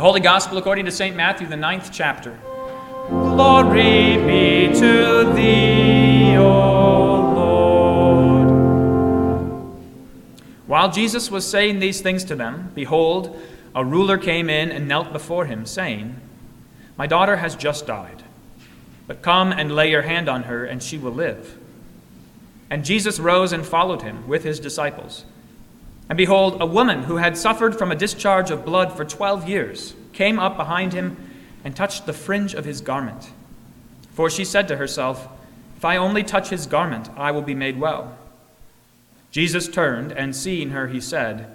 The Holy Gospel according to St. Matthew, the ninth chapter. Glory be to thee, O Lord. While Jesus was saying these things to them, behold, a ruler came in and knelt before him, saying, My daughter has just died, but come and lay your hand on her, and she will live. And Jesus rose and followed him with his disciples. And behold, a woman who had suffered from a discharge of blood for twelve years came up behind him and touched the fringe of his garment. For she said to herself, If I only touch his garment, I will be made well. Jesus turned, and seeing her, he said,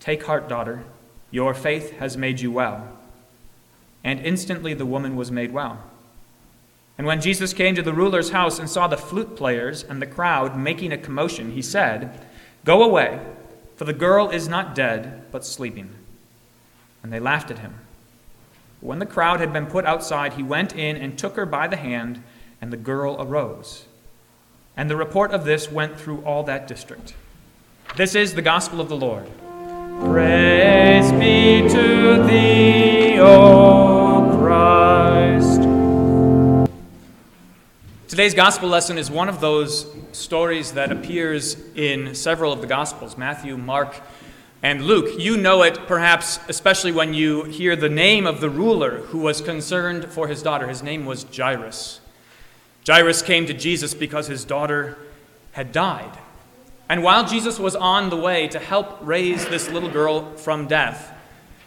Take heart, daughter, your faith has made you well. And instantly the woman was made well. And when Jesus came to the ruler's house and saw the flute players and the crowd making a commotion, he said, Go away, for the girl is not dead, but sleeping. And they laughed at him. When the crowd had been put outside, he went in and took her by the hand, and the girl arose. And the report of this went through all that district. This is the gospel of the Lord. Praise be to thee, O Christ. Today's gospel lesson is one of those stories that appears in several of the gospels Matthew, Mark, and Luke. You know it perhaps, especially when you hear the name of the ruler who was concerned for his daughter. His name was Jairus. Jairus came to Jesus because his daughter had died. And while Jesus was on the way to help raise this little girl from death,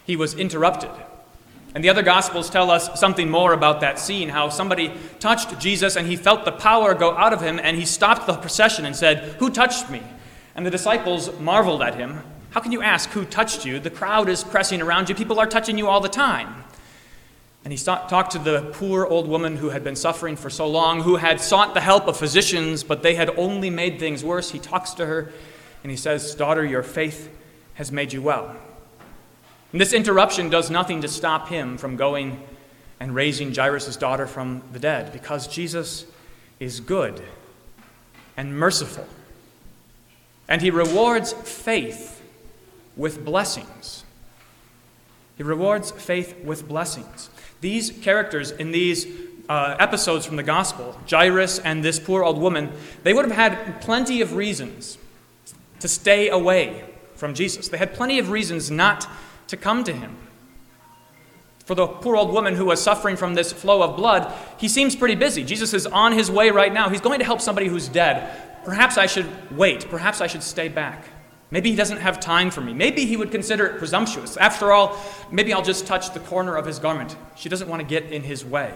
he was interrupted. And the other Gospels tell us something more about that scene how somebody touched Jesus and he felt the power go out of him and he stopped the procession and said, Who touched me? And the disciples marveled at him. How can you ask who touched you? The crowd is pressing around you, people are touching you all the time. And he talked to the poor old woman who had been suffering for so long, who had sought the help of physicians, but they had only made things worse. He talks to her and he says, Daughter, your faith has made you well. And this interruption does nothing to stop him from going and raising Jairus' daughter from the dead, because Jesus is good and merciful. And he rewards faith with blessings. He rewards faith with blessings. These characters in these uh, episodes from the gospel, Jairus and this poor old woman, they would have had plenty of reasons to stay away from Jesus. They had plenty of reasons not to come to him. For the poor old woman who was suffering from this flow of blood, he seems pretty busy. Jesus is on his way right now. He's going to help somebody who's dead. Perhaps I should wait. Perhaps I should stay back. Maybe he doesn't have time for me. Maybe he would consider it presumptuous. After all, maybe I'll just touch the corner of his garment. She doesn't want to get in his way.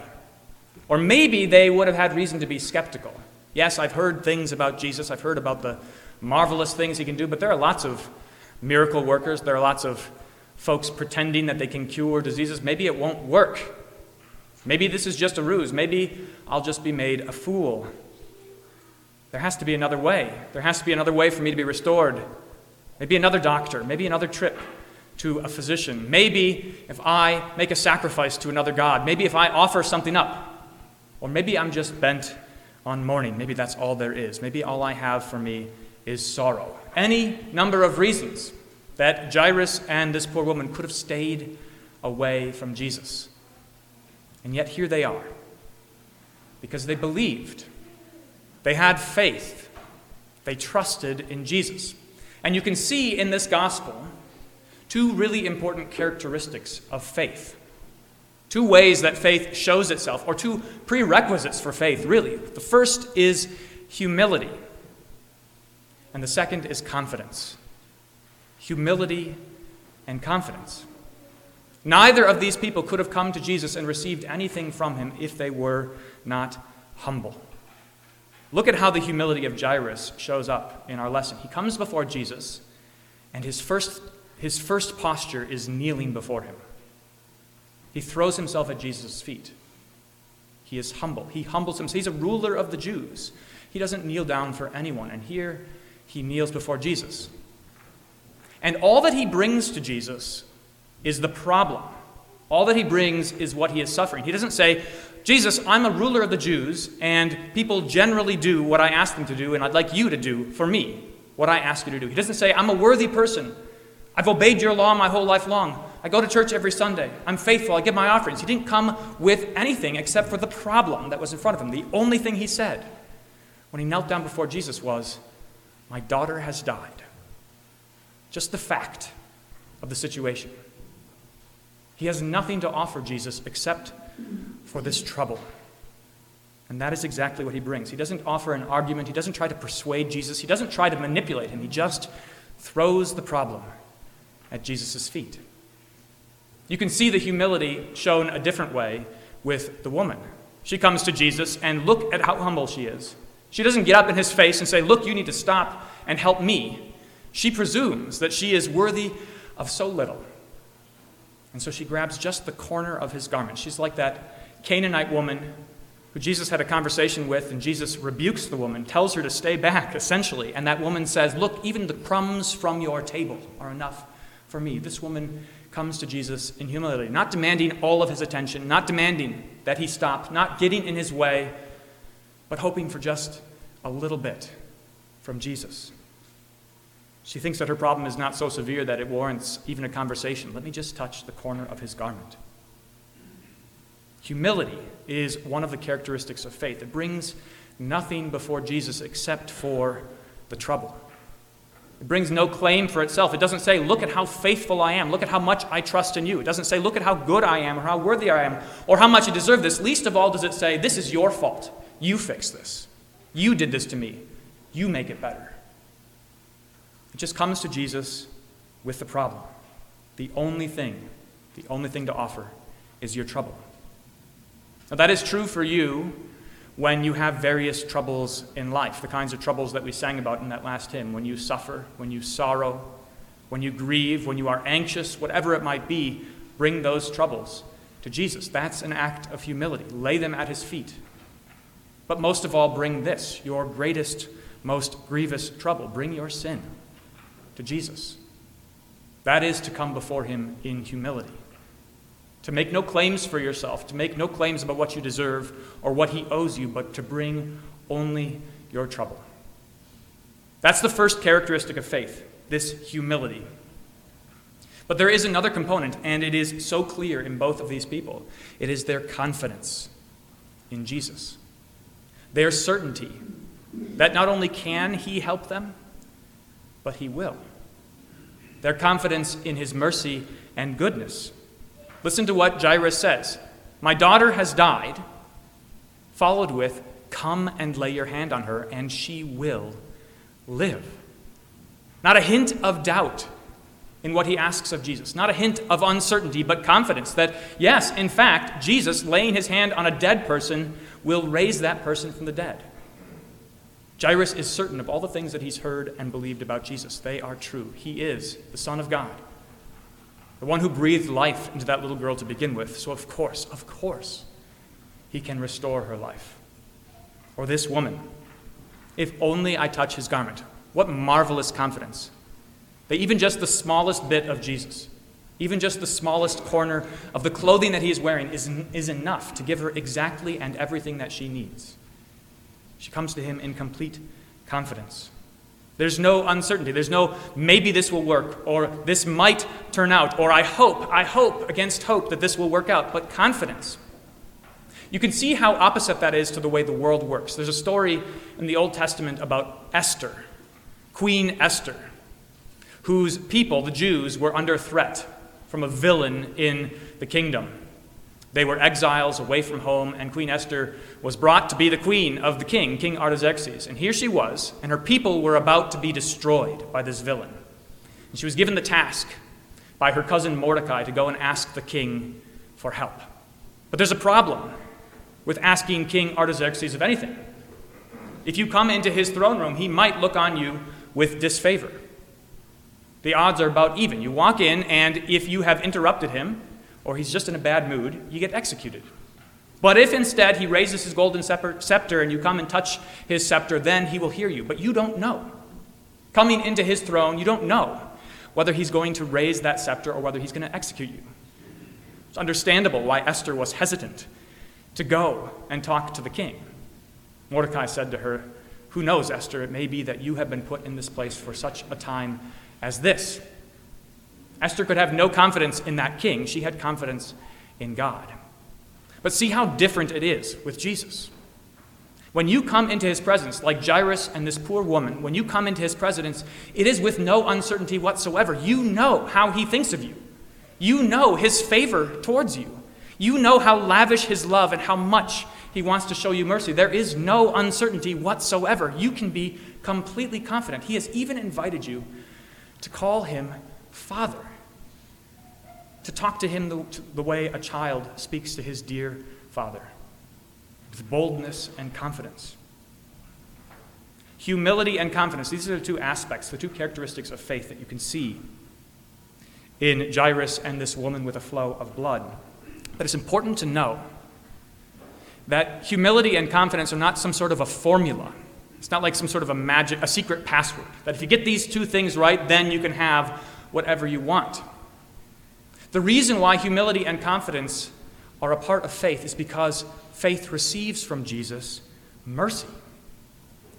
Or maybe they would have had reason to be skeptical. Yes, I've heard things about Jesus, I've heard about the marvelous things he can do, but there are lots of miracle workers, there are lots of folks pretending that they can cure diseases. Maybe it won't work. Maybe this is just a ruse. Maybe I'll just be made a fool. There has to be another way. There has to be another way for me to be restored. Maybe another doctor, maybe another trip to a physician. Maybe if I make a sacrifice to another God, maybe if I offer something up. Or maybe I'm just bent on mourning. Maybe that's all there is. Maybe all I have for me is sorrow. Any number of reasons that Jairus and this poor woman could have stayed away from Jesus. And yet here they are. Because they believed, they had faith, they trusted in Jesus. And you can see in this gospel two really important characteristics of faith. Two ways that faith shows itself, or two prerequisites for faith, really. The first is humility, and the second is confidence. Humility and confidence. Neither of these people could have come to Jesus and received anything from him if they were not humble. Look at how the humility of Jairus shows up in our lesson. He comes before Jesus, and his first, his first posture is kneeling before him. He throws himself at Jesus' feet. He is humble. He humbles himself. He's a ruler of the Jews. He doesn't kneel down for anyone. And here he kneels before Jesus. And all that he brings to Jesus is the problem. All that he brings is what he is suffering. He doesn't say, Jesus, I'm a ruler of the Jews, and people generally do what I ask them to do, and I'd like you to do for me what I ask you to do. He doesn't say, I'm a worthy person. I've obeyed your law my whole life long. I go to church every Sunday. I'm faithful. I give my offerings. He didn't come with anything except for the problem that was in front of him. The only thing he said when he knelt down before Jesus was, My daughter has died. Just the fact of the situation. He has nothing to offer Jesus except for this trouble. And that is exactly what he brings. He doesn't offer an argument, he doesn't try to persuade Jesus, he doesn't try to manipulate him. He just throws the problem at Jesus' feet. You can see the humility shown a different way with the woman. She comes to Jesus and look at how humble she is. She doesn't get up in his face and say, Look, you need to stop and help me. She presumes that she is worthy of so little. And so she grabs just the corner of his garment. She's like that Canaanite woman who Jesus had a conversation with, and Jesus rebukes the woman, tells her to stay back, essentially. And that woman says, Look, even the crumbs from your table are enough for me. This woman comes to Jesus in humility, not demanding all of his attention, not demanding that he stop, not getting in his way, but hoping for just a little bit from Jesus. She thinks that her problem is not so severe that it warrants even a conversation. Let me just touch the corner of his garment. Humility is one of the characteristics of faith. It brings nothing before Jesus except for the trouble. It brings no claim for itself. It doesn't say, Look at how faithful I am. Look at how much I trust in you. It doesn't say, Look at how good I am or how worthy I am or how much I deserve this. Least of all, does it say, This is your fault. You fix this. You did this to me. You make it better. It just comes to Jesus with the problem. The only thing, the only thing to offer is your trouble. Now, that is true for you when you have various troubles in life, the kinds of troubles that we sang about in that last hymn. When you suffer, when you sorrow, when you grieve, when you are anxious, whatever it might be, bring those troubles to Jesus. That's an act of humility. Lay them at his feet. But most of all, bring this your greatest, most grievous trouble. Bring your sin to Jesus. That is to come before him in humility to make no claims for yourself, to make no claims about what you deserve or what he owes you, but to bring only your trouble. That's the first characteristic of faith, this humility. But there is another component, and it is so clear in both of these people. It is their confidence in Jesus, their certainty that not only can he help them, but he will. Their confidence in his mercy and goodness Listen to what Jairus says My daughter has died, followed with, Come and lay your hand on her, and she will live. Not a hint of doubt in what he asks of Jesus. Not a hint of uncertainty, but confidence that, yes, in fact, Jesus, laying his hand on a dead person, will raise that person from the dead. Jairus is certain of all the things that he's heard and believed about Jesus. They are true. He is the Son of God the one who breathed life into that little girl to begin with. So, of course, of course, he can restore her life. Or this woman, if only I touch his garment. What marvelous confidence. That even just the smallest bit of Jesus, even just the smallest corner of the clothing that he is wearing, is, is enough to give her exactly and everything that she needs. She comes to him in complete confidence. There's no uncertainty. There's no maybe this will work, or this might turn out, or I hope, I hope against hope that this will work out, but confidence. You can see how opposite that is to the way the world works. There's a story in the Old Testament about Esther, Queen Esther, whose people, the Jews, were under threat from a villain in the kingdom. They were exiles away from home, and Queen Esther was brought to be the queen of the king, King Artaxerxes. And here she was, and her people were about to be destroyed by this villain. And she was given the task by her cousin Mordecai to go and ask the king for help. But there's a problem with asking King Artaxerxes of anything. If you come into his throne room, he might look on you with disfavor. The odds are about even. You walk in, and if you have interrupted him, or he's just in a bad mood, you get executed. But if instead he raises his golden scepter and you come and touch his scepter, then he will hear you. But you don't know. Coming into his throne, you don't know whether he's going to raise that scepter or whether he's going to execute you. It's understandable why Esther was hesitant to go and talk to the king. Mordecai said to her, Who knows, Esther, it may be that you have been put in this place for such a time as this. Esther could have no confidence in that king, she had confidence in God. But see how different it is with Jesus. When you come into his presence, like Jairus and this poor woman, when you come into his presence, it is with no uncertainty whatsoever. You know how he thinks of you, you know his favor towards you, you know how lavish his love and how much he wants to show you mercy. There is no uncertainty whatsoever. You can be completely confident. He has even invited you to call him Father, to talk to him the, the way a child speaks to his dear father with boldness and confidence. Humility and confidence, these are the two aspects, the two characteristics of faith that you can see in Jairus and this woman with a flow of blood. But it's important to know that humility and confidence are not some sort of a formula. It's not like some sort of a magic, a secret password. That if you get these two things right, then you can have whatever you want. The reason why humility and confidence are a part of faith is because faith receives from Jesus mercy.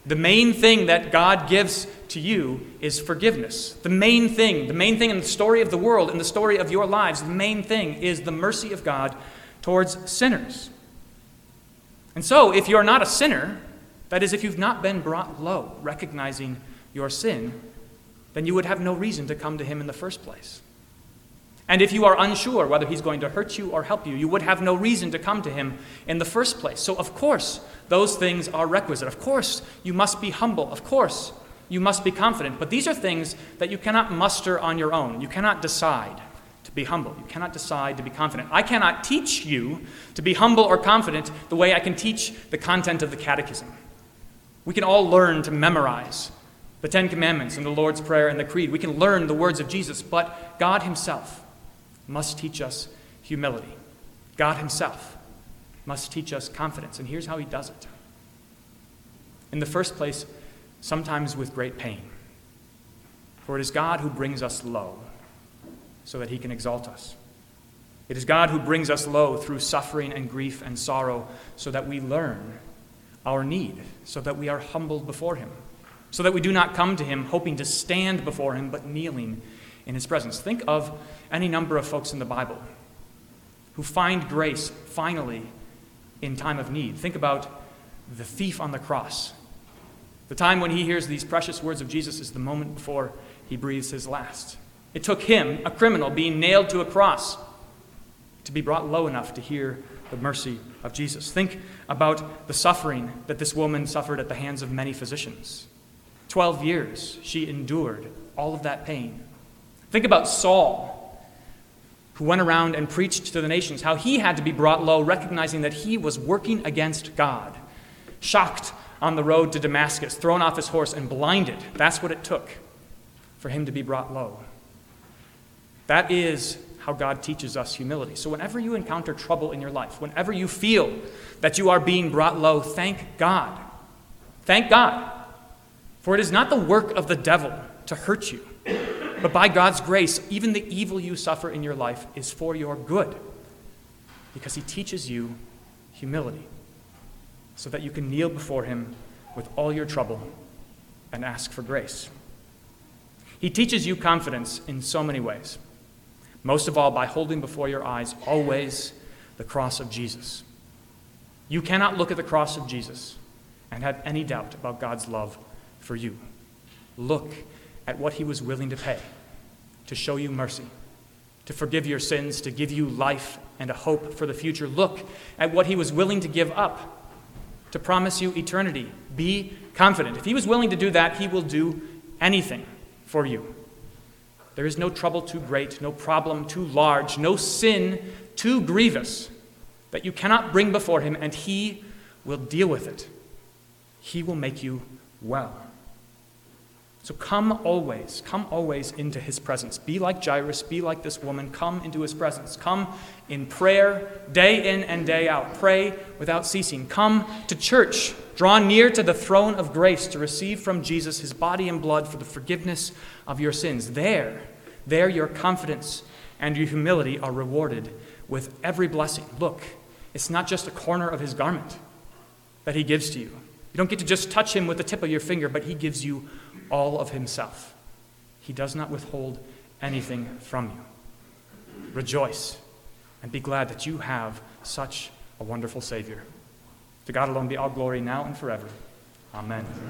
The main thing that God gives to you is forgiveness. The main thing, the main thing in the story of the world, in the story of your lives, the main thing is the mercy of God towards sinners. And so, if you're not a sinner, that is, if you've not been brought low, recognizing your sin, then you would have no reason to come to Him in the first place. And if you are unsure whether he's going to hurt you or help you, you would have no reason to come to him in the first place. So, of course, those things are requisite. Of course, you must be humble. Of course, you must be confident. But these are things that you cannot muster on your own. You cannot decide to be humble. You cannot decide to be confident. I cannot teach you to be humble or confident the way I can teach the content of the catechism. We can all learn to memorize the Ten Commandments and the Lord's Prayer and the Creed. We can learn the words of Jesus, but God Himself, must teach us humility. God Himself must teach us confidence. And here's how He does it. In the first place, sometimes with great pain. For it is God who brings us low so that He can exalt us. It is God who brings us low through suffering and grief and sorrow so that we learn our need, so that we are humbled before Him, so that we do not come to Him hoping to stand before Him, but kneeling in His presence. Think of any number of folks in the Bible who find grace finally in time of need. Think about the thief on the cross. The time when he hears these precious words of Jesus is the moment before he breathes his last. It took him, a criminal, being nailed to a cross, to be brought low enough to hear the mercy of Jesus. Think about the suffering that this woman suffered at the hands of many physicians. Twelve years she endured all of that pain. Think about Saul, who went around and preached to the nations, how he had to be brought low, recognizing that he was working against God. Shocked on the road to Damascus, thrown off his horse, and blinded. That's what it took for him to be brought low. That is how God teaches us humility. So, whenever you encounter trouble in your life, whenever you feel that you are being brought low, thank God. Thank God. For it is not the work of the devil to hurt you. But by God's grace, even the evil you suffer in your life is for your good because He teaches you humility so that you can kneel before Him with all your trouble and ask for grace. He teaches you confidence in so many ways, most of all by holding before your eyes always the cross of Jesus. You cannot look at the cross of Jesus and have any doubt about God's love for you. Look at what he was willing to pay to show you mercy, to forgive your sins, to give you life and a hope for the future. Look at what he was willing to give up to promise you eternity. Be confident. If he was willing to do that, he will do anything for you. There is no trouble too great, no problem too large, no sin too grievous that you cannot bring before him, and he will deal with it. He will make you well. So come always, come always into his presence. Be like Jairus, be like this woman. Come into his presence. Come in prayer, day in and day out. Pray without ceasing. Come to church. Draw near to the throne of grace to receive from Jesus his body and blood for the forgiveness of your sins. There, there your confidence and your humility are rewarded with every blessing. Look, it's not just a corner of his garment that he gives to you. You don't get to just touch him with the tip of your finger, but he gives you all of himself. He does not withhold anything from you. Rejoice and be glad that you have such a wonderful Savior. To God alone be all glory now and forever. Amen.